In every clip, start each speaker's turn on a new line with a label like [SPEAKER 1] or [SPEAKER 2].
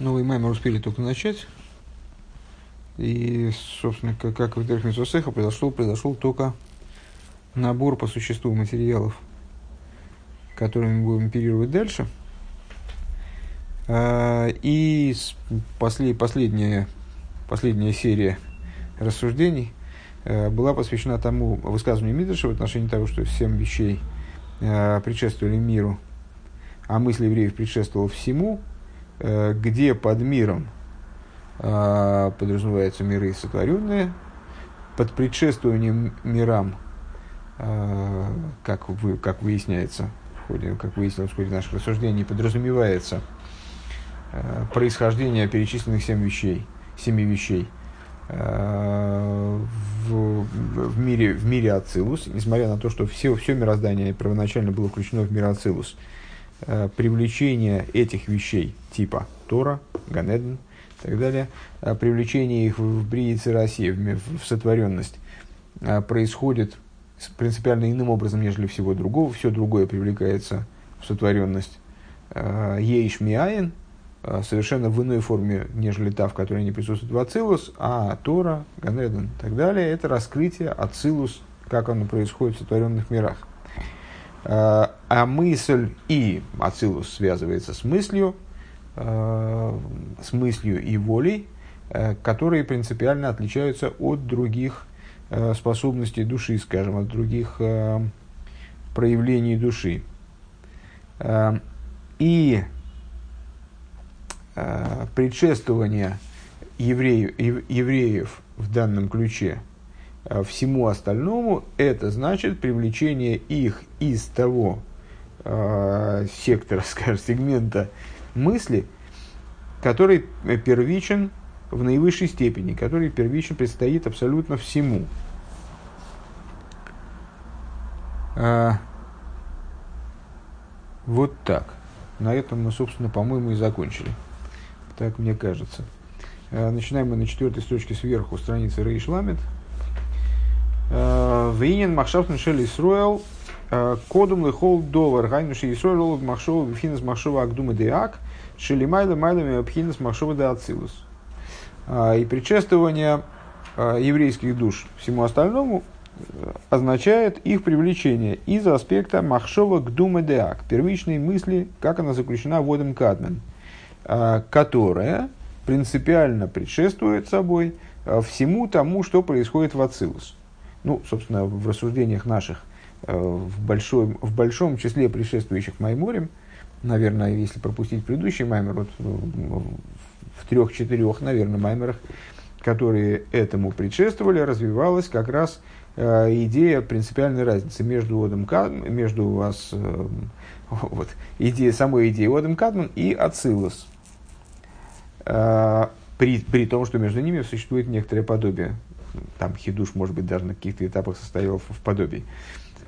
[SPEAKER 1] Новый маймер успели только начать. И, собственно, как, как в Дерхме Сосеха произошел, произошел только набор по существу материалов, которыми мы будем оперировать дальше. А, и после, последняя, последняя серия рассуждений а, была посвящена тому высказыванию Мидраша в отношении того, что семь вещей а, предшествовали миру, а мысль евреев предшествовала всему – где под миром а, подразумеваются миры сотворенные, под предшествованием мирам, а, как, вы, как выясняется, в ходе, как выяснилось в ходе наших рассуждений, подразумевается а, происхождение перечисленных семь вещей, семи вещей в, в, мире, в мире Ацилус, несмотря на то, что все, все мироздание первоначально было включено в мир Ацилус – Э, привлечение этих вещей типа Тора, Ганеден и так далее, э, привлечение их в Бриице России, в, сотворенность, э, происходит принципиально иным образом, нежели всего другого. Все другое привлекается в сотворенность Ейш Миаин, совершенно в иной форме, нежели та, в которой они присутствуют в а Тора, Ганеден и так далее, это раскрытие Ацилус, как оно происходит в сотворенных мирах. А, а мысль и ацилус связывается с мыслью, а, с мыслью и волей, а, которые принципиально отличаются от других способностей души, скажем, от других проявлений души. И предшествование евреев, евреев в данном ключе – Э, всему остальному, это значит привлечение их из того э, сектора, скажем, сегмента мысли, который первичен в наивысшей степени, который первичен предстоит абсолютно всему. А, вот так. На этом мы, собственно, по-моему, и закончили. Так мне кажется. А, начинаем мы на четвертой строчке сверху, страницы Рейш Ламет. Винен махшав нушели Исруэл кодум лихол довар гайнуши Исруэл махшова бифинес махшова агдума деак шелимайла майлами абхинес махшова де ацилус. И предшествование еврейских душ всему остальному означает их привлечение из аспекта махшова к дума деак, первичной мысли, как она заключена водом Кадмен, которая принципиально предшествует собой всему тому, что происходит в Ацилус ну, собственно, в рассуждениях наших, э, в, большой, в большом числе предшествующих Майморем, наверное, если пропустить предыдущий Маймер, вот, ну, в трех-четырех, наверное, Маймерах, которые этому предшествовали, развивалась как раз э, идея принципиальной разницы между Одом Кадман, между вас, э, вот, идея, самой идеей Одом Кадман и Ацилус. Э, при, при том, что между ними существует некоторое подобие там хидуш, может быть, даже на каких-то этапах состоял в подобии.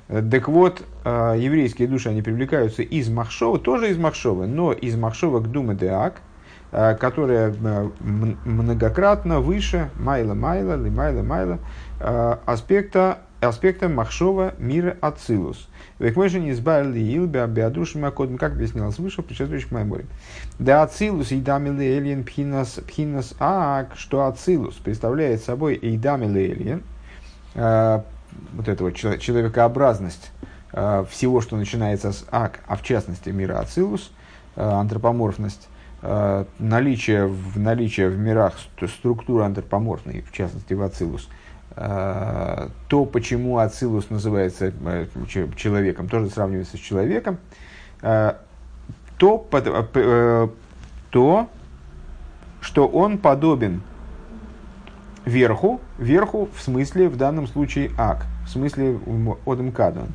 [SPEAKER 1] Так вот, э, еврейские души, они привлекаются из Махшова, тоже из Махшова, но из Махшова к Дума Деак, э, которая э, многократно выше Майла Майла, Майла Майла, аспекта, аспекта Махшова мира Ацилус. Век мы же не избавили Илбе, Беадрушим Акодм, как объяснялось выше, предшествующих Майморе. Да Ацилус и Дамили Элиен Пхинас, Пхинас Ак, что Ацилус представляет собой Эйдамил Элиен, э, вот этого человекообразность э, всего, что начинается с Ак, а в частности мира Ацилус, э, антропоморфность, наличие в, наличие в мирах структуры антропоморфной, в частности в Ацилус – Э, то, почему Ацилус называется э, человеком, тоже сравнивается с человеком, э, то, то, что он подобен верху, верху в смысле, в данном случае ак, в смысле одем кадон.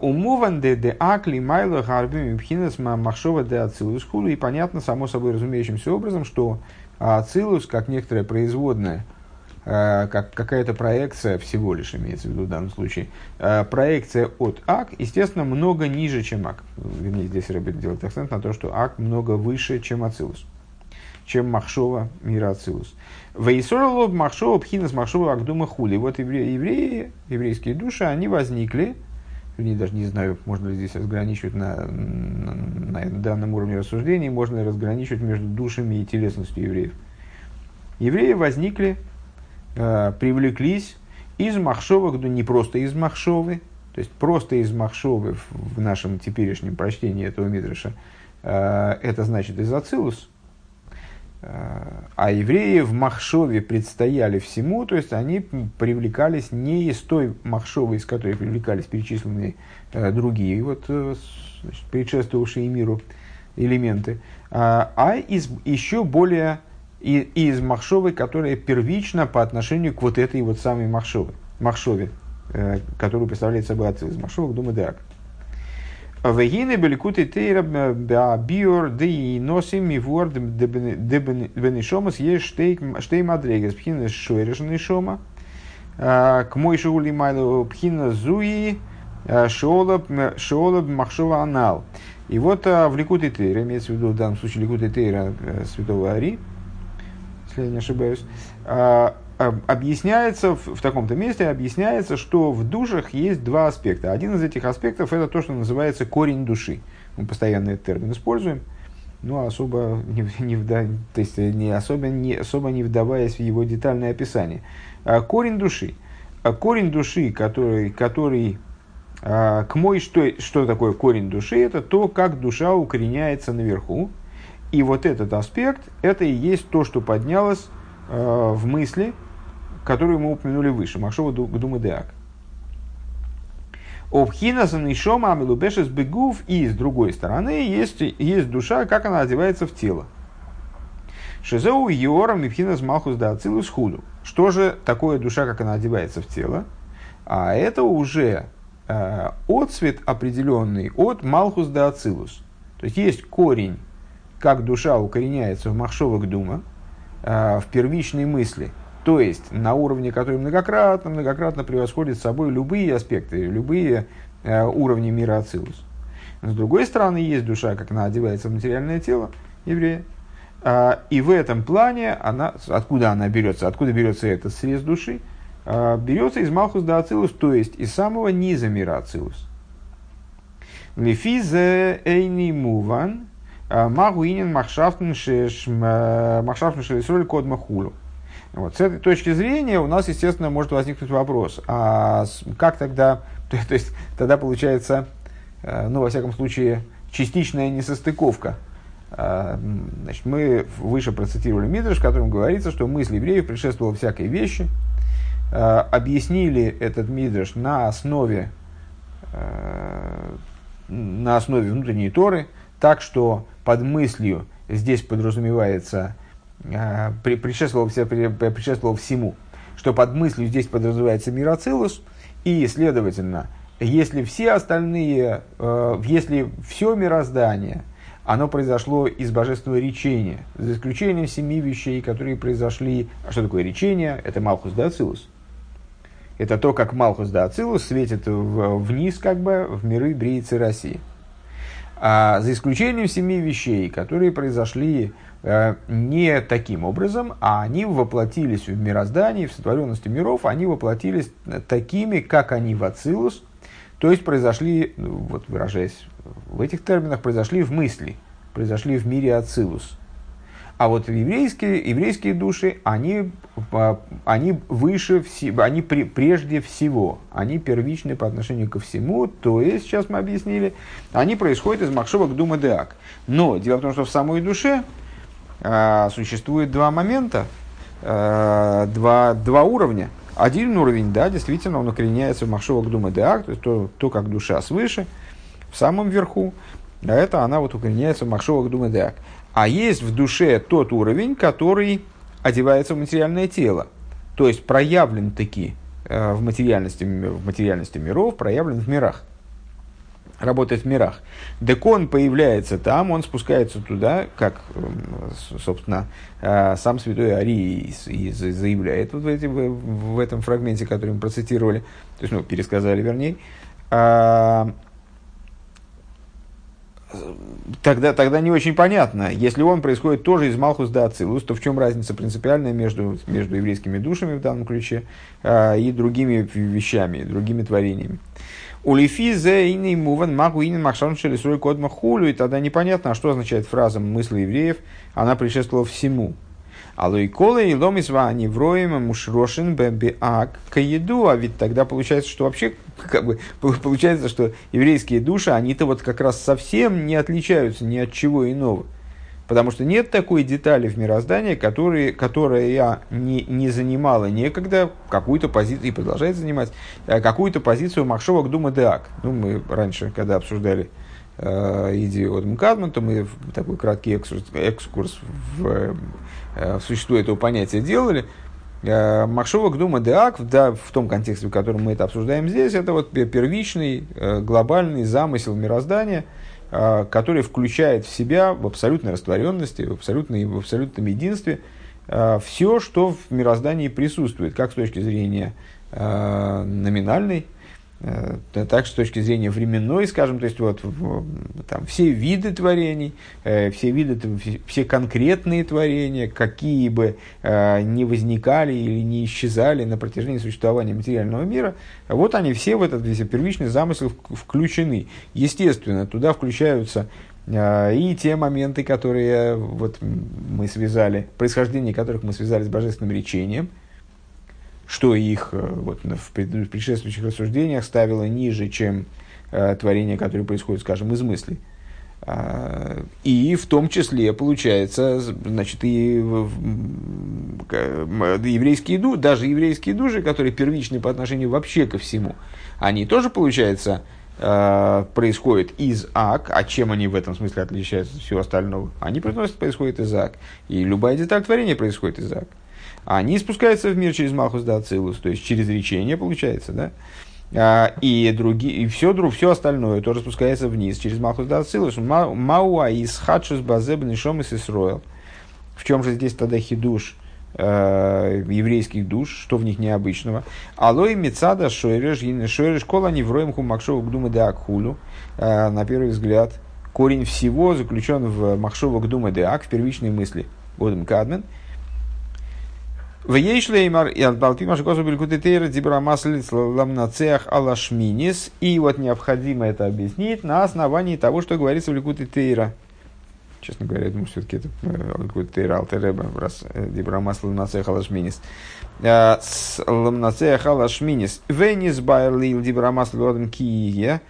[SPEAKER 1] Умован де де акли майло гарбим пхинас махшова де ацилус хулу. И понятно, само собой разумеющимся образом, что ацилус, как некоторая производная Э, как какая-то проекция всего лишь имеется в виду в данном случае, э, проекция от ак, естественно, много ниже, чем ак. Вернее, здесь Рэббит делает акцент на то, что ак много выше, чем ацилус, чем махшова мира ацилус. Вейсоролоб махшова пхинас махшова агдума хули. Вот евреи, еврейские души, они возникли я даже не знаю, можно ли здесь разграничивать на, на, на данном уровне рассуждений, можно ли разграничивать между душами и телесностью евреев. Евреи возникли, э, привлеклись из Махшова, не просто из Махшовы, то есть просто из Махшовы в, нашем теперешнем прочтении этого Мидраша, э, это значит из Ацилус, а евреи в Махшове предстояли всему, то есть они привлекались не из той Махшовы, из которой привлекались перечисленные э, другие, вот, э, значит, предшествовавшие миру элементы, а, а из еще более и, из Махшовы, которая первична по отношению к вот этой вот самой Махшове, Махшове э, которую представляет собой отцы из Махшова к Думадеак. Вегины беликуты тейра биор де и носим и вор де бенешомас есть штей мадрегес пхина шуэрешный шома к мой шули майло пхина зуи шиолаб шиолаб махшова анал. И вот в Ликуте Тейра, имеется в виду в данном случае Ликуте Тейра святого Ари, если я не ошибаюсь, объясняется в, в таком-то месте, объясняется, что в душах есть два аспекта. Один из этих аспектов это то, что называется корень души. Мы постоянно этот термин используем, но особо не, не, вда, то есть не, особо, не, особо не вдаваясь в его детальное описание. А, корень души. А, корень души, который, который а, к мой, что, что такое корень души, это то, как душа укореняется наверху. И вот этот аспект, это и есть то, что поднялось э, в мысли, которую мы упомянули выше, Машова Гдума Деак. Обхина Санишома Амилубешес Бегув, и с другой стороны есть, есть душа, как она одевается в тело. Шизеу Йорам Мипхина Малхус да Ацилус Худу. Что же такое душа, как она одевается в тело? А это уже э, отцвет определенный от Малхус да. То есть есть корень, как душа укореняется в Махшовых Дума, э, в первичной мысли – то есть на уровне, который многократно, многократно превосходит собой любые аспекты, любые э, уровни мира Ацилус. С другой стороны, есть душа, как она одевается в материальное тело еврея. А, и в этом плане, она, откуда она берется, откуда берется этот срез души, а, берется из Малхус до Ацилус, то есть из самого низа мира Ацилус. Лефизе эйни муван, а, магуинен махшафтен шешроль код махулу. Вот. С этой точки зрения у нас, естественно, может возникнуть вопрос, а как тогда, то, то есть тогда получается, э, ну, во всяком случае, частичная несостыковка. Значит, мы выше процитировали Мидриш, в котором говорится, что мысль евреев предшествовала всякой вещи. Объяснили этот Мидриш на основе, э, на основе внутренней Торы, так что под мыслью здесь подразумевается а, предшествовал, предшествовал всему, что под мыслью здесь подразумевается мироцилус, и, следовательно, если все остальные, э, если все мироздание, оно произошло из божественного речения, за исключением семи вещей, которые произошли. А что такое речение? Это Малхус да Ацилус. Это то, как Малхус да Ацилус светит вниз, как бы, в миры Бриицы России. А за исключением семи вещей, которые произошли Э, не таким образом, а они воплотились в мироздании, в сотворенности миров, они воплотились такими, как они в Ацилус, то есть произошли, ну, вот выражаясь в этих терминах, произошли в мысли, произошли в мире Ацилус. А вот еврейские, еврейские души, они, а, они выше, они прежде всего, они первичны по отношению ко всему, то есть, сейчас мы объяснили, они происходят из Махшова к Дума Деак. Но дело в том, что в самой душе а, существует два момента, а, два, два уровня. Один уровень, да, действительно, он укореняется в Махшова Гдума Деак, то есть то, то, как душа свыше, в самом верху, а это она вот укореняется в Махшова Гдума Деак. А есть в душе тот уровень, который одевается в материальное тело, то есть проявлен таки э, в материальности, в материальности миров, проявлен в мирах работает в мирах. Декон появляется там, он спускается туда, как, собственно, э, сам святой Арий заявляет вот в, эти, в этом фрагменте, который мы процитировали, то есть, ну, пересказали, вернее. Тогда, тогда не очень понятно. Если он происходит тоже из Малхус до Ацилус, то в чем разница принципиальная между, между еврейскими душами в данном ключе э, и другими вещами, другими творениями? У Лифи зе иней муван магу инин махшан шелесрой код махулю, и тогда непонятно, а что означает фраза мысли евреев, она предшествовала всему. Алой колы и ломис вани вроем мушрошин бэмбиак каеду. А ведь тогда получается, что вообще, как бы, получается, что еврейские души, они-то вот как раз совсем не отличаются ни от чего иного. Потому что нет такой детали в мироздании, которые, которая не, не занимала некогда какую-то позицию, и продолжает занимать, э, какую-то позицию Махшова Дума Деак. Ну, мы раньше, когда обсуждали э, идею от Мкадман, то мы такой краткий экскурс, экскурс в Э, в существу этого понятия делали. Э, Махшова Дума Деак, да, в том контексте, в котором мы это обсуждаем здесь, это вот первичный э, глобальный замысел мироздания, который включает в себя в абсолютной растворенности, в, абсолютной, в абсолютном единстве все, что в мироздании присутствует, как с точки зрения номинальной, Э, так с точки зрения временной, скажем, то есть вот там все виды творений, э, все виды, все конкретные творения, какие бы э, не возникали или не исчезали на протяжении существования материального мира, вот они все в этот весь первичный замысел включены. Естественно, туда включаются и те моменты, которые вот мы связали, происхождение которых мы связали с божественным речением – что их э, вот, в предшествующих рассуждениях ставило ниже, чем э, творение, которое происходит, скажем, из мыслей. А, и в том числе, получается, значит, и еврейские души, даже еврейские души, которые первичны по отношению вообще ко всему, они тоже, получается, э, происходят из ак, а чем они в этом смысле отличаются от всего остального? Они происходят из ак. И любая деталь творения происходит из ак. Они спускаются в мир через Малхус да то есть через речение получается, да? А, и, другие, и все, все остальное тоже спускается вниз через Малхус да. Мауа из Хадшус Базеб Нишом и Сисроил. В чем же здесь тогда хидуш э, еврейских душ, что в них необычного? Алой Мецада Шойреш, Шойреш Кола Невроем Хумакшову Гдума де Акхулю. Э, на первый взгляд, корень всего заключен в Махшова Гдума де в первичной мысли. Годом Кадмен – в Ейшлеймар и от Балтима Шикосу Белькутетейра Дибрамаслиц Ламнацех Алашминис. И вот необходимо это объяснить на основании того, что говорится в Ликутетейра. Честно говоря, я думаю, все-таки это э, Ликутетейра Алтереба, раз э, Дибрамасл Ламнацех Алашминис. Э, Ламнацех Алашминис. Венис Байлил Дибрамасл Лоден Кие.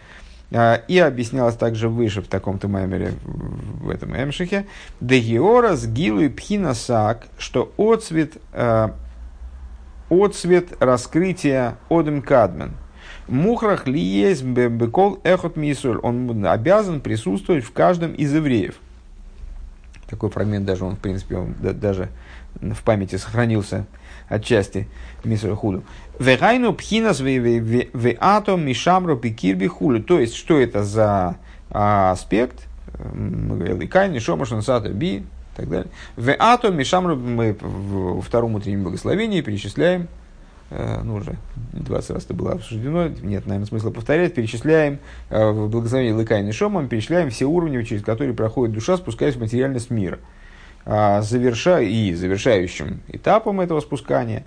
[SPEAKER 1] А, и объяснялось также выше в таком-то маймере, в этом эмшихе, Дегиора с гилу пхинасак, что отцвет, э, отцвет раскрытия одем кадмен. Мухрах ли есть бекол эхот мисуль. Он обязан присутствовать в каждом из евреев. Такой фрагмент даже он, в принципе, он даже в памяти сохранился отчасти Мисра Худу. Вегайну пхинас веато мишамру пикирби хулю. То есть, что это за а, аспект? Мы говорили, кайни, шомашан, сата, би, и так далее. Веато мишамру мы во втором утреннем благословении перечисляем э, ну, уже 20 раз это было обсуждено, нет, наверное, смысла повторять, перечисляем э, в благословении Лыкай и Шомом, перечисляем все уровни, через которые проходит душа, спускаясь в материальность мира. А, заверша... и завершающим этапом этого спускания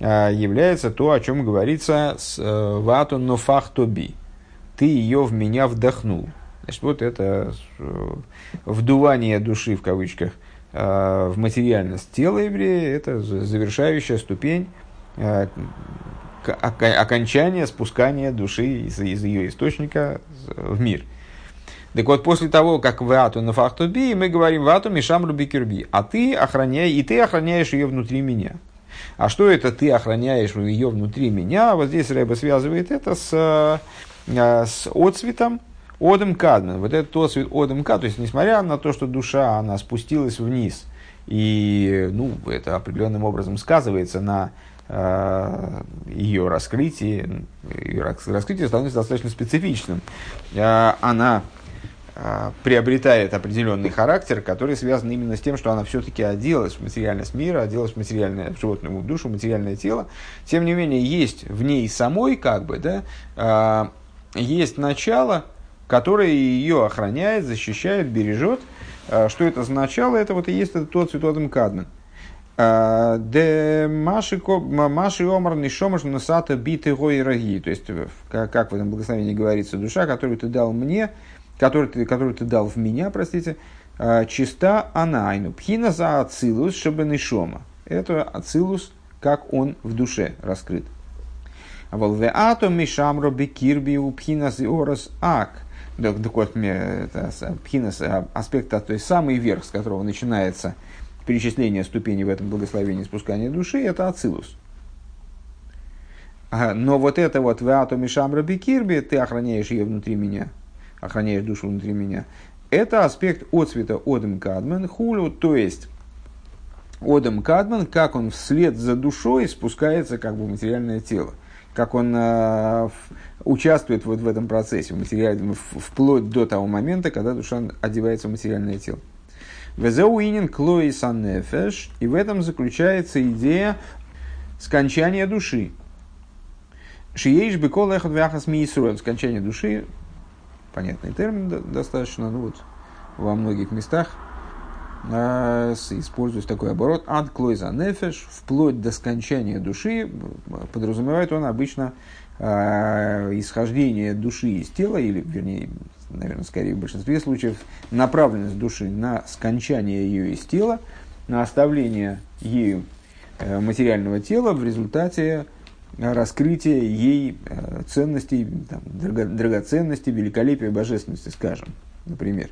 [SPEAKER 1] а, является то, о чем говорится с э, вату нофахтоби. Ты ее в меня вдохнул. Значит, вот это э, вдувание души в кавычках а, в материальность тела еврея, это завершающая ступень окончания спускания души из, из ее источника в мир – так вот, после того, как вату на фахту би, мы говорим вату мишам руби кирби, а ты охраняешь, и ты охраняешь ее внутри меня. А что это ты охраняешь ее внутри меня? Вот здесь Рэба связывает это с, э, с отцветом, Одем Кадмен. Вот этот отцвет Одем Кад, то есть, несмотря на то, что душа, она спустилась вниз, и ну, это определенным образом сказывается на э, ее раскрытии, ее раскрытие становится достаточно специфичным. Э, она приобретает определенный характер, который связан именно с тем, что она все-таки оделась в материальность мира, оделась в материальное, в животную душу, материальное тело. Тем не менее, есть в ней самой, как бы, да, а, есть начало, который ее охраняет, защищает, бережет. Что это означало? Это вот и есть тот цветотом кадмен. Де маши омар нишомаш насата биты. То есть, как в этом благословении говорится, душа, которую ты дал мне, которую ты, которую ты дал в меня, простите, чиста анайну. Пхина за ацилус чтобы нишома. Это ацилус, как он в душе раскрыт. Волвеато мишамро бекирби у пхинас и орас ак. Так вот, пхинас, аспект, то есть самый верх, с которого начинается перечисление ступеней в этом благословении спускания души, это Ацилус. Но вот это вот Веато Мишамра Бекирби, ты охраняешь ее внутри меня, охраняешь душу внутри меня, это аспект отцвета Одем Кадмен Хулю, то есть Одем Кадмен, как он вслед за душой спускается как бы в материальное тело, как он э, участвует вот в этом процессе, в материаль, вплоть до того момента, когда душа одевается в материальное тело. Везеуинин клоис аннефеш. И в этом заключается идея скончания души. Шиеиш бекол эхот вяхас миисруэл. Скончание души, понятный термин достаточно, ну вот во многих местах. Э, используется такой оборот ад клойза нефеш, вплоть до скончания души, подразумевает он обычно э, исхождение души из тела, или, вернее, наверное, скорее в большинстве случаев, направленность души на скончание ее из тела, на оставление ею э, материального тела в результате раскрытия ей э, ценностей, там, драгоценностей, великолепия, божественности, скажем, например.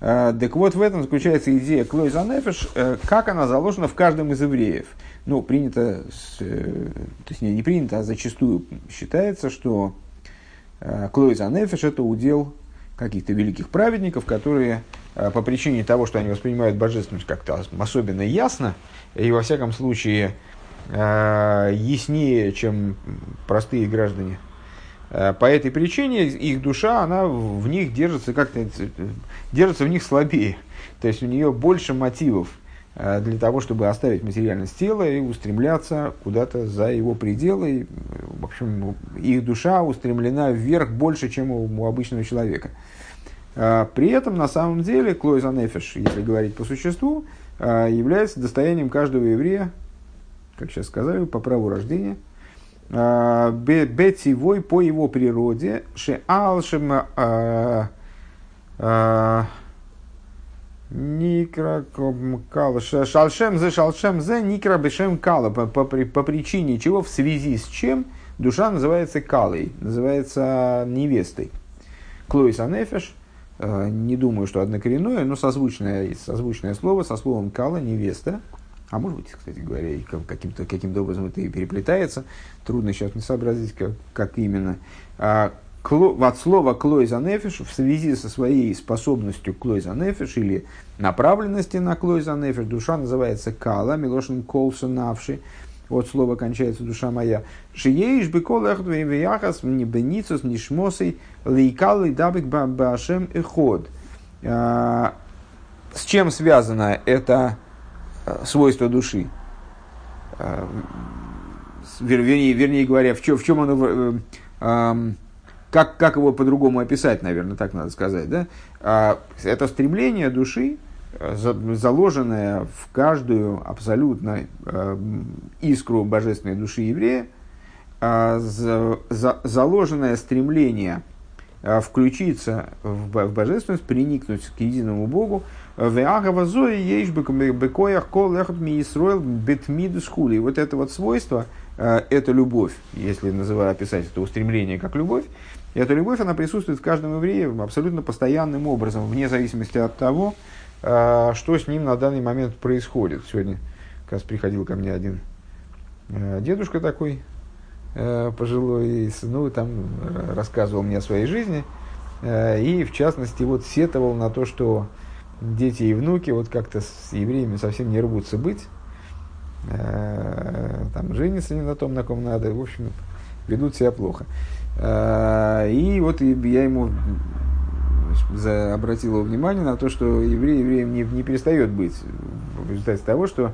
[SPEAKER 1] Э, так вот, в этом заключается идея Клойза Нефеш, как она заложена в каждом из евреев. Ну, принято, то есть не принято, а зачастую считается, что Клойза Нефеш – это удел каких-то великих праведников, которые э, по причине того, что они воспринимают божественность как-то особенно ясно, и во всяком случае э, яснее, чем простые граждане, э, по этой причине их душа, она в них держится как-то, держится в них слабее. То есть у нее больше мотивов для того, чтобы оставить материальность тела и устремляться куда-то за его пределы. В общем, их душа устремлена вверх больше, чем у, обычного человека. При этом, на самом деле, Клойза Нефеш, если говорить по существу, является достоянием каждого еврея, как сейчас сказали, по праву рождения, а, бетивой по его природе, ше алшем Никра кала шалшем зе шалшем зе никра бешем кала по, по, по причине чего в связи с чем душа называется калой, называется невестой. Клоис анефеш Э, не думаю, что однокоренное, но созвучное, созвучное слово со словом кала, невеста. А может быть, кстати говоря, и каким-то каким образом это и переплетается. Трудно сейчас не сообразить, как, как именно. А, кло, от слова клойза нефиш в связи со своей способностью клойза нефиш или направленности на клойза нефиш душа называется кала, милошин колса навши, от слова кончается душа моя. Шиеиш бекол эхдвейм вияхас беницус нишмосой лейкал и дабик и ход. А, с чем связано это свойство души? А, вернее, вернее говоря, в чем, в чем оно, э, как, как его по-другому описать, наверное, так надо сказать. Да? Это стремление души заложенная в каждую абсолютно э, искру божественной души еврея, э, заложенное стремление э, включиться в божественность, приникнуть к единому Богу, в Вот это вот свойство, это любовь, если называю описать это устремление как любовь, эта любовь, она присутствует в каждом еврее абсолютно постоянным образом, вне зависимости от того, а, что с ним на данный момент происходит. Сегодня как раз приходил ко мне один э, дедушка такой э, пожилой, ну, там э, рассказывал мне о своей жизни, и в частности вот сетовал на то, что дети и внуки вот как-то с евреями совсем не рвутся быть, там женятся не на том, на ком надо, в общем, ведут себя плохо. И вот я ему обратил внимание на то, что еврей евреем не, не перестает быть в результате того, что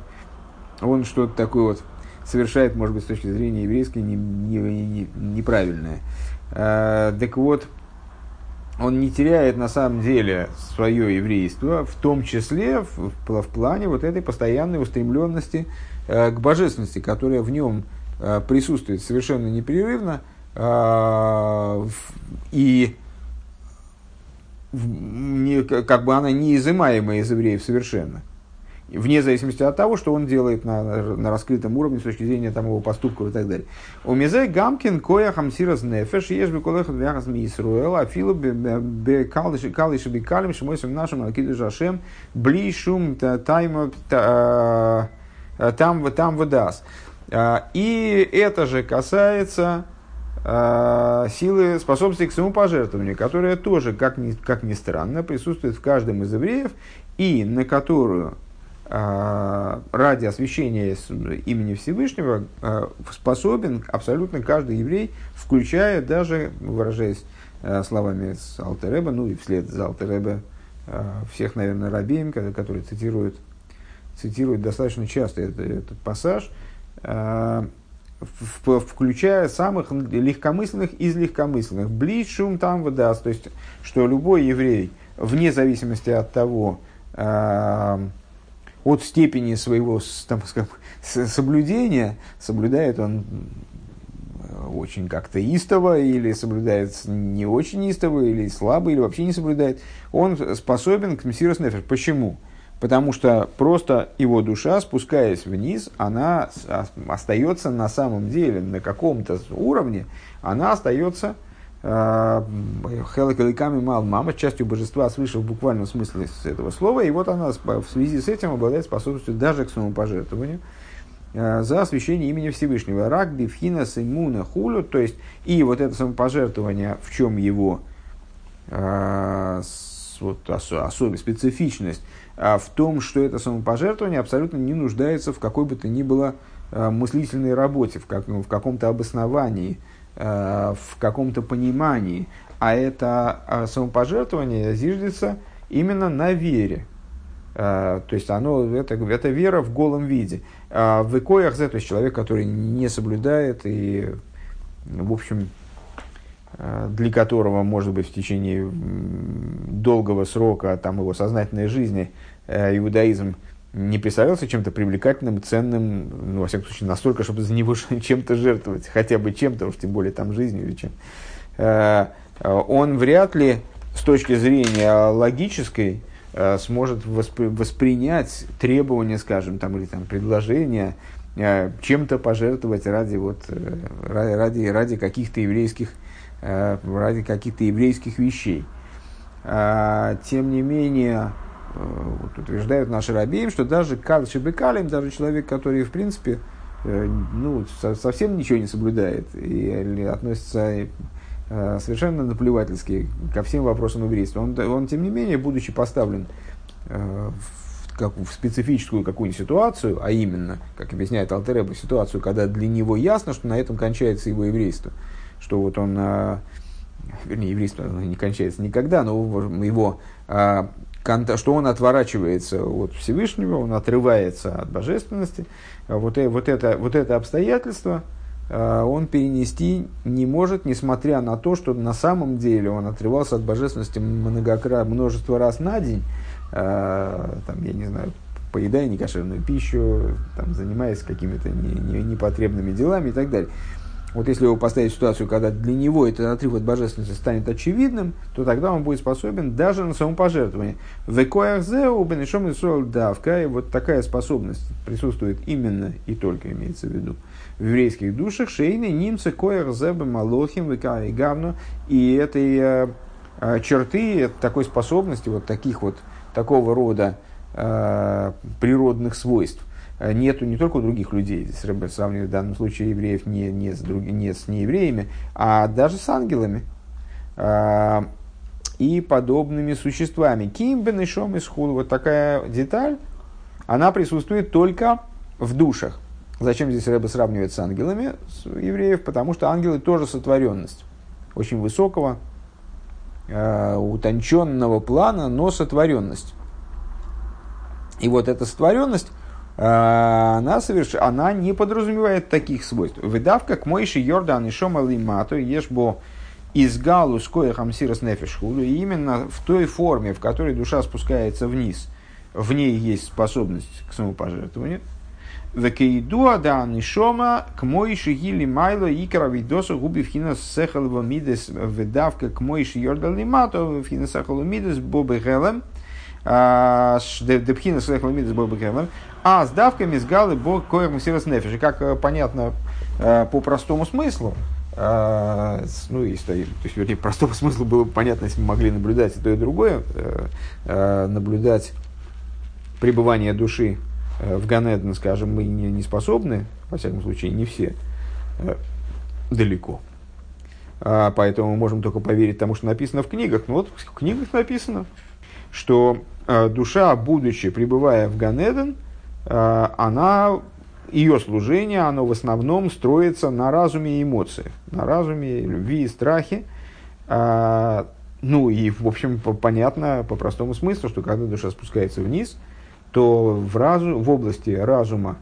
[SPEAKER 1] он что-то такое вот совершает, может быть, с точки зрения еврейской, не, не, не, неправильное. А, так вот, он не теряет на самом деле свое еврейство, в том числе в, в, в плане вот этой постоянной устремленности э, к божественности, которая в нем э, присутствует совершенно непрерывно, э, и не, как бы она неизымаемая из евреев совершенно. Вне зависимости от того, что он делает на, на раскрытом уровне с точки зрения там, его поступков и так далее. У Мизей Гамкин коя хамсирас нефеш, ешь бы колехат вяхас ми Исруэл, а филу бе калиши калиши бе калим, шимойсим нашим алкиду жашем, бли шум тайма там там выдаст. И это же касается а, силы способности к самопожертвованию, которая тоже, как ни, как ни странно, присутствует в каждом из евреев, и на которую ради освящения имени Всевышнего а, способен абсолютно каждый еврей, включая даже, выражаясь словами с Алтереба, ну и вслед за Алтереба всех, наверное, рабеем, которые цитируют, цитируют достаточно часто этот, этот пассаж, включая самых легкомысленных из легкомысленных. Близ шум там выдаст. То есть, что любой еврей, вне зависимости от того, от степени своего там, скажем, соблюдения, соблюдает он очень как-то истово, или соблюдает не очень истово, или слабо, или вообще не соблюдает, он способен к мессирос нефеш. Почему? Потому что просто его душа, спускаясь вниз, она остается на самом деле на каком-то уровне, она остается э, хелакаликами мал мама, частью божества свыше в буквальном смысле этого слова, и вот она в связи с этим обладает способностью даже к самопожертвованию э, за освящение имени Всевышнего. Рагби, фхина, симуна, хулю, то есть и вот это самопожертвование, в чем его э, вот, особая специфичность, а в том, что это самопожертвование абсолютно не нуждается в какой бы то ни было мыслительной работе, в, как, в каком-то обосновании, в каком-то понимании. А это а, самопожертвование зиждется именно на вере. То есть оно, это, это вера в голом виде. В икоях, то есть человек, который не соблюдает и, в общем, для которого, может быть, в течение долгого срока там, его сознательной жизни э, иудаизм не представлялся чем-то привлекательным, ценным, ну, во всяком случае, настолько, чтобы за него чем-то жертвовать, хотя бы чем-то, уж тем более там жизнью или чем. Э, он вряд ли с точки зрения логической э, сможет воспри- воспринять требования, скажем, там, или там, предложения, чем-то пожертвовать ради, вот, ради, ради каких-то еврейских Э, ради каких-то еврейских вещей. Тем не менее, э, вот утверждают наши рабеем, что даже Кадши Бекалим, даже человек, который, в принципе, э, ну, совсем ничего не соблюдает и относится совершенно наплевательски ко всем вопросам еврейства, он, он тем не менее, будучи поставлен в, как, в специфическую какую-нибудь ситуацию, а именно, как объясняет Алтереба, ситуацию, когда для него ясно, что на этом кончается его еврейство – что вот он, вернее, еврейство не кончается никогда, но его, а, что он отворачивается от Всевышнего, он отрывается от божественности. А вот, э, вот, это, вот это обстоятельство он перенести не может, несмотря на то, что на самом деле он отрывался от божественности многократно, множество раз на день, там, я не знаю, поедая некошерную пищу, там, занимаясь какими-то непотребными делами и так далее. Вот если его поставить в ситуацию, когда для него этот отрыв от божественности станет очевидным, то тогда он будет способен даже на самопожертвование. В Экоахзеу Бенешом Исуэл Давка, и вот такая способность присутствует именно и только имеется в виду. В еврейских душах, шейны немцы коэрзебе малохим века и гавну, и этой э, э, черты, такой способности, вот таких вот, такого рода э, природных свойств – нету не только у других людей, здесь Рэбе сравнивает в данном случае евреев не, не, с, друг, не с неевреями, а даже с ангелами а, и подобными существами. Кимбен и Шом из Вот такая деталь, она присутствует только в душах. Зачем здесь Рэбе сравнивает с ангелами с евреев? Потому что ангелы тоже сотворенность. Очень высокого, э, утонченного плана, но сотворенность. И вот эта сотворенность, она, соверш... она не подразумевает таких свойств. Выдавка к Мойши Йордан и Шома Лимату ешбо из галу с коехам сирос нефешхулю, и именно в той форме, в которой душа спускается вниз, в ней есть способность к самопожертвованию. Векейдуа да нишома к моиши гили майло икра видоса губи вхина сехал мидес ведавка к моиши йордал лимато вхина сехал мидес бобы гелем депхина сехал мидес бобы гелем а с давками с галы бог коер мусирос нефиш. Как э, понятно э, по простому смыслу, а, ну, и то есть, вернее, простого смысла было бы понятно, если мы могли наблюдать и то, и другое, э, э, наблюдать пребывание души э, в Ганеден, скажем, мы не, не способны, во всяком случае, не все, далеко. А, поэтому мы можем только поверить тому, что написано в книгах. Ну вот в книгах написано, что душа, будучи, пребывая в Ганеден, она ее служение, оно в основном строится на разуме и эмоциях, на разуме, любви и страхе. А, ну и, в общем, по, понятно по простому смыслу, что когда душа спускается вниз, то в, разу, в области разума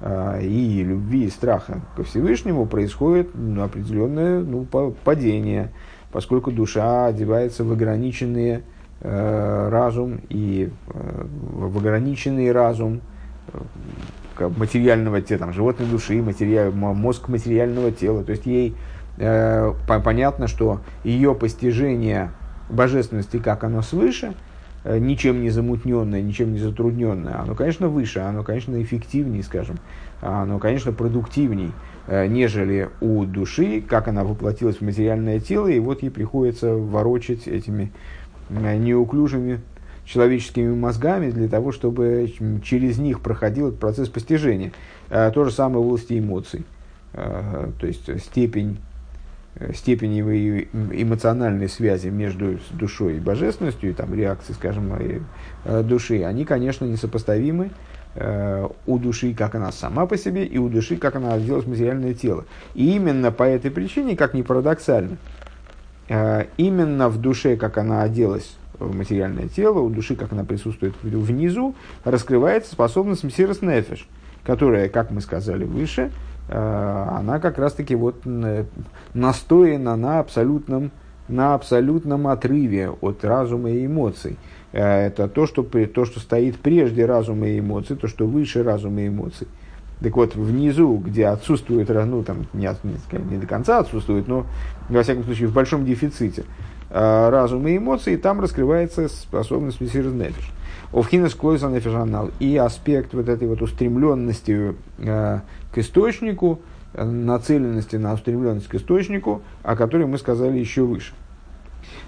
[SPEAKER 1] а, и любви и страха ко Всевышнему происходит ну, определенное ну, падение, поскольку душа одевается в ограниченный э, разум и э, в ограниченный разум материального тела, там, животной души, материаль, мозг материального тела. То есть ей э, понятно, что ее постижение божественности, как оно свыше, э, ничем не замутненное, ничем не затрудненное, оно, конечно, выше, оно, конечно, эффективнее, скажем, оно, конечно, продуктивней, э, нежели у души, как она воплотилась в материальное тело, и вот ей приходится ворочать этими э, неуклюжими человеческими мозгами для того, чтобы через них проходил этот процесс постижения. А, то же самое в области эмоций. А, то есть степень, степень эмоциональной связи между душой и божественностью, и там реакции, скажем, а, души, они, конечно, несопоставимы у души, как она сама по себе, и у души, как она оделась в материальное тело. И именно по этой причине, как ни парадоксально, именно в душе, как она оделась в материальное тело, у души, как она присутствует внизу, раскрывается способность мсирос нефеш, которая, как мы сказали выше, э, она как раз-таки вот настоена на абсолютном, на абсолютном отрыве от разума и эмоций. Э, это то что, то, что стоит прежде разума и эмоций, то, что выше разума и эмоций. Так вот, внизу, где отсутствует, ну, там, не, не до конца отсутствует, но, во всяком случае, в большом дефиците, Э, разум и эмоции, и там раскрывается способность Мессирс Нефиш. Овхинес Клойса Нефишанал. И аспект вот этой вот устремленности э, к источнику, э, нацеленности на устремленность к источнику, о которой мы сказали еще выше.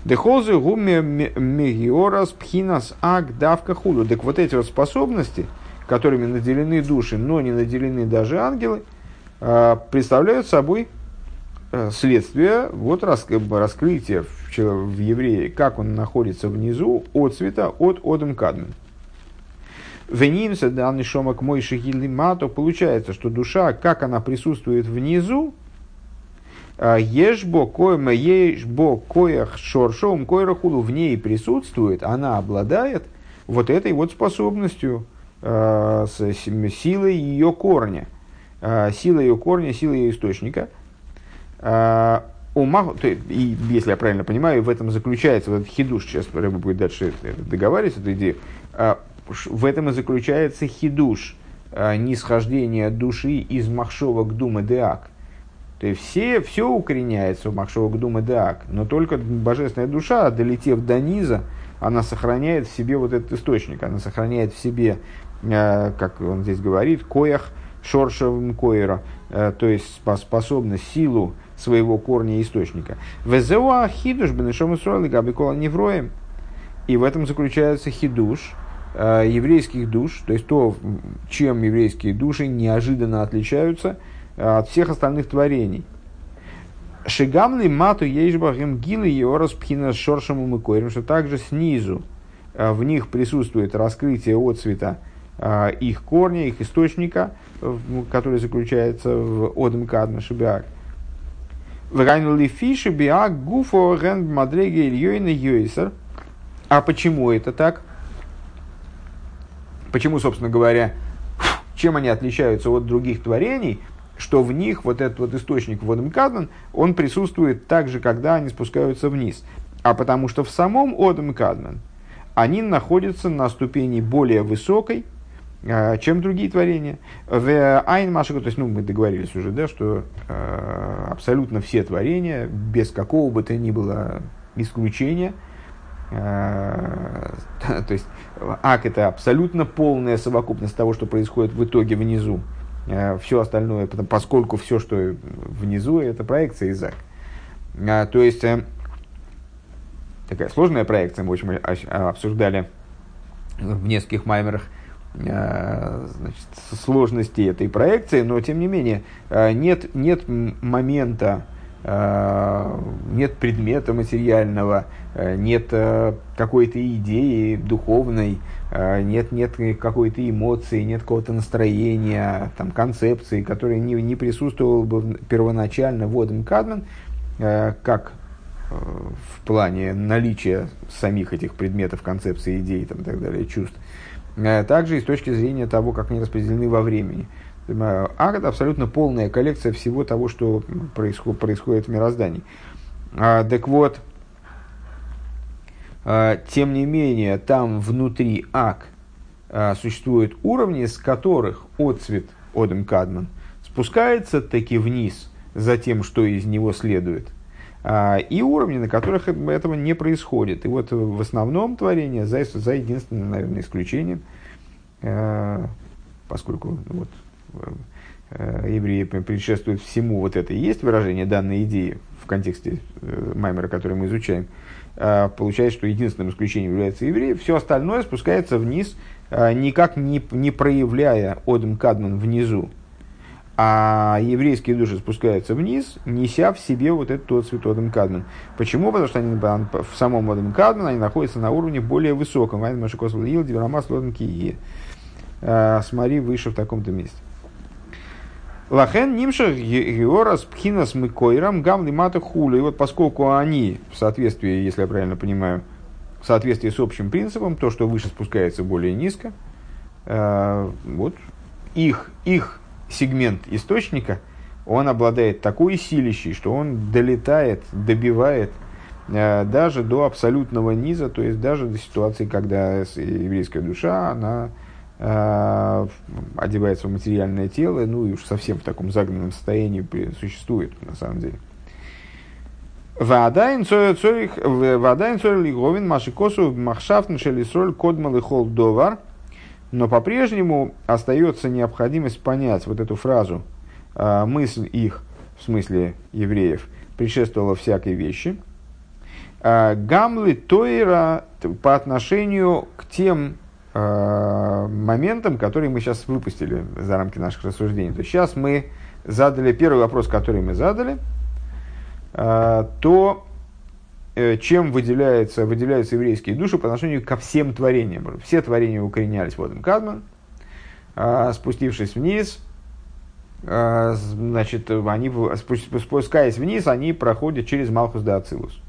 [SPEAKER 1] Дехолзы гуме мегиорас пхинас ак давка худу. Так вот эти вот способности, которыми наделены души, но не наделены даже ангелы, представляют собой следствие вот раскрытия в еврее, как он находится внизу от цвета, от Одам Кадмен. Венимса данный шомак мой шахили мато, получается, что душа, как она присутствует внизу, а, ешбо коема ешбо коях шоршом койрахулу в ней присутствует, она обладает вот этой вот способностью, э, с силой ее корня, э, силой ее корня, силой ее источника, э, Ума, то, и если я правильно понимаю, в этом заключается, вот хидуш, сейчас Рэба будет дальше договаривать эту идею, а, в этом и заключается хидуш, а, нисхождение души из махшова к дума деак. То есть все, все укореняется в махшова к дума деак, но только божественная душа, долетев до низа, она сохраняет в себе вот этот источник, она сохраняет в себе, а, как он здесь говорит, коях шоршевым коера, то есть способность, силу своего корня и источника. Везеуа хидуш бенешом исроил габикола невроем. И в этом заключается хидуш э, еврейских душ, то есть то, чем еврейские души неожиданно отличаются э, от всех остальных творений. Шигамли мату ейшбахим гилы йорас пхина шоршаму мыкойрим, что также снизу э, в них присутствует раскрытие отцвета э, их корня, их источника, который заключается в Одем Кадна Шибиак. Врайнули фиши биак гуфо рен мадреги ильёйна. А почему это так? Почему, собственно говоря, чем они отличаются от других творений? что в них вот этот вот источник водом кадман, он присутствует также, когда они спускаются вниз. А потому что в самом Одам Кадман они находятся на ступени более высокой, чем другие творения. В Айн Машика, то есть, ну, мы договорились уже, да, что э, абсолютно все творения, без какого бы то ни было исключения, э, то есть, ак это абсолютно полная совокупность того, что происходит в итоге внизу. Все остальное, поскольку все, что внизу, это проекция из ак. То есть, э, такая сложная проекция, мы, общем, обсуждали в нескольких маймерах – значит, сложности этой проекции, но тем не менее э, нет, нет момента, э, нет предмета материального, нет какой-то идеи духовной, нет, нет какой-то эмоции, нет какого-то настроения, там, концепции, которая не, не присутствовала бы первоначально в Одем Кадман, как в плане наличия самих этих предметов, концепций, идей там, и так далее, чувств. Э, также и с точки зрения того, как они распределены во времени. А это абсолютно полная коллекция всего того, что происходит, происходит в мироздании. А, так вот, а, тем не менее, там внутри ак существуют уровни, с которых отцвет Одем Кадман спускается таки вниз за тем, что из него следует – и уровни, на которых этого не происходит. И вот в основном творение, за, за единственным, наверное, исключением, э, поскольку ну, вот, э, евреи предшествуют всему вот это и есть выражение данной идеи в контексте э, Маймера, который мы изучаем, получается, что единственным исключением является евреи, все остальное спускается вниз, никак не, не проявляя Одем Кадман внизу, а еврейские души спускаются вниз, неся в себе вот этот тот цвет Одам Кадман. Почему? Потому что они в самом Одам Кадман они находятся на уровне более высоком. А, смотри выше в таком-то месте. Лахен нимшах георас пхинас мыкойрам гам лимата хули. И вот поскольку они, в соответствии, если я правильно понимаю, в соответствии с общим принципом, то, что выше спускается более низко, э, вот их, их сегмент источника, он обладает такой силищей, что он долетает, добивает э, даже до абсолютного низа, то есть даже до ситуации, когда еврейская душа, она э, одевается в материальное тело, ну и уж совсем в таком загнанном состоянии существует на самом деле. Вадайн цорих лиговин машикосу махшафтн шелисроль кодмал и хол довар – но по-прежнему остается необходимость понять вот эту фразу э, «мысль их», в смысле евреев, предшествовала всякой вещи. Э, Гамлы Тойра по отношению к тем э, моментам, которые мы сейчас выпустили за рамки наших рассуждений. То есть сейчас мы задали первый вопрос, который мы задали, то чем выделяется, выделяются еврейские души по отношению ко всем творениям. Все творения укоренялись в этом Кадман, а, спустившись вниз, а, значит, они, спускаясь вниз, они проходят через Малхус да Ацилус.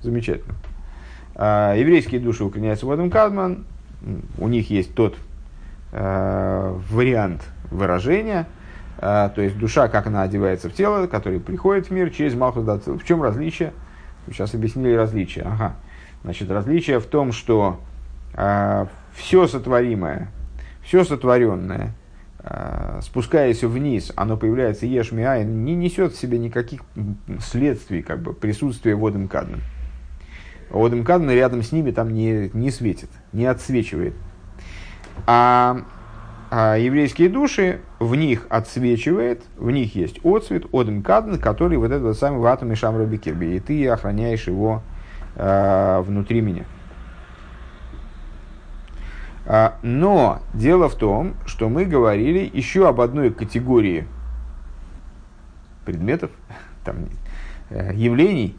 [SPEAKER 1] Замечательно. А, еврейские души укореняются в этом Кадман, у них есть тот вариант выражения, то есть душа, как она одевается в тело, который приходит в мир через Малхус да Ацилус. В чем различие? Сейчас объяснили различия. Ага. Значит, различие в том, что э, а, все сотворимое, все сотворенное, э, спускаясь вниз, оно появляется ешмиай, не несет в себе никаких следствий, как бы, присутствия водом кадман. Водом кадман рядом с ними там не, не светит, не отсвечивает. А а еврейские души, в них отсвечивает, в них есть отцвет, одем кадн, который вот этот вот самый ватум и шамра бекерби, и ты охраняешь его э, внутри меня. А, но дело в том, что мы говорили еще об одной категории предметов, там, э, явлений,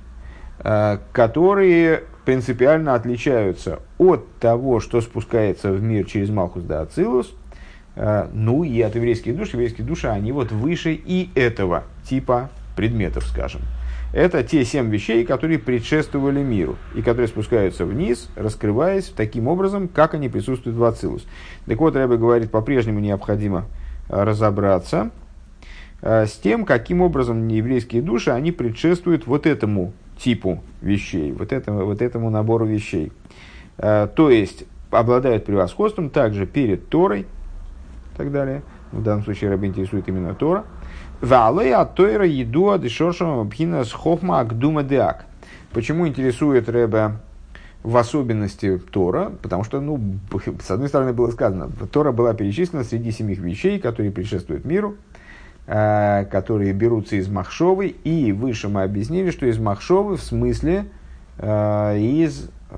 [SPEAKER 1] э, которые принципиально отличаются от того, что спускается в мир через Малхус да Ацилус – ну и от еврейских душ, еврейские души, они вот выше и этого типа предметов, скажем. Это те семь вещей, которые предшествовали миру и которые спускаются вниз, раскрываясь таким образом, как они присутствуют в Ацилус. Так вот, Рэбе говорит, по-прежнему необходимо разобраться с тем, каким образом еврейские души, они предшествуют вот этому типу вещей, вот этому, вот этому набору вещей. То есть, обладают превосходством также перед Торой и так далее. В данном случае раби интересует именно Тора. Валей от Тойра еду адышошам пхина с хохма агдума деак. Почему интересует Рэба в особенности Тора? Потому что, ну, с одной стороны, было сказано, Тора была перечислена среди семи вещей, которые предшествуют миру, э, которые берутся из Махшовы, и выше мы объяснили, что из Махшовы в смысле э, из э,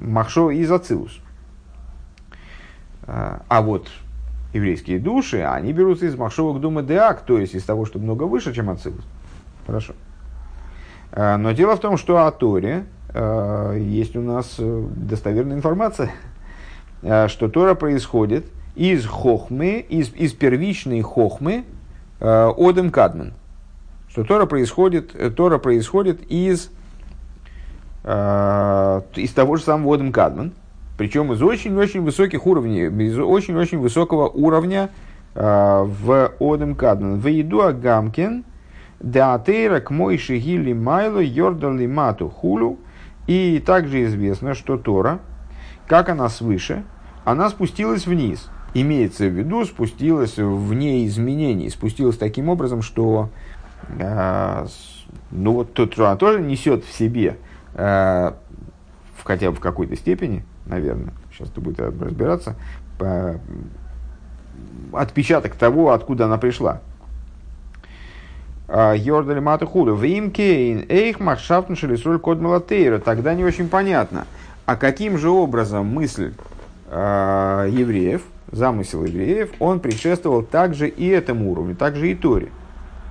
[SPEAKER 1] Махшова из Ацилус. А вот еврейские души, они берутся из Махшовок Дума Деак, то есть из того, что много выше, чем Ацилус. Хорошо. А, но дело в том, что о Торе а, есть у нас э, достоверная информация, что Тора происходит из хохмы, из, из первичной хохмы Одем Кадмен. Что Тора происходит, э, Тора происходит из, из того же самого Одем Кадмен, причем из очень-очень высоких уровней, из очень-очень высокого уровня э, в Одем Кадман. В еду Агамкин, Деатейра к мой шигили майло йордали мату хулю. И также известно, что Тора, как она свыше, она спустилась вниз. Имеется в виду, спустилась вне изменений, спустилась таким образом, что э, ну вот Тора тоже несет в себе, э, хотя бы в какой-то степени, наверное, сейчас это будет разбираться, по, отпечаток того, откуда она пришла. А, Йордали Матахуду. В Имкейн Эйх Махшафтн Шелисроль Код Малатейра. Тогда не очень понятно, а каким же образом мысль э, евреев, замысел евреев, он предшествовал также и этому уровню, также и Торе.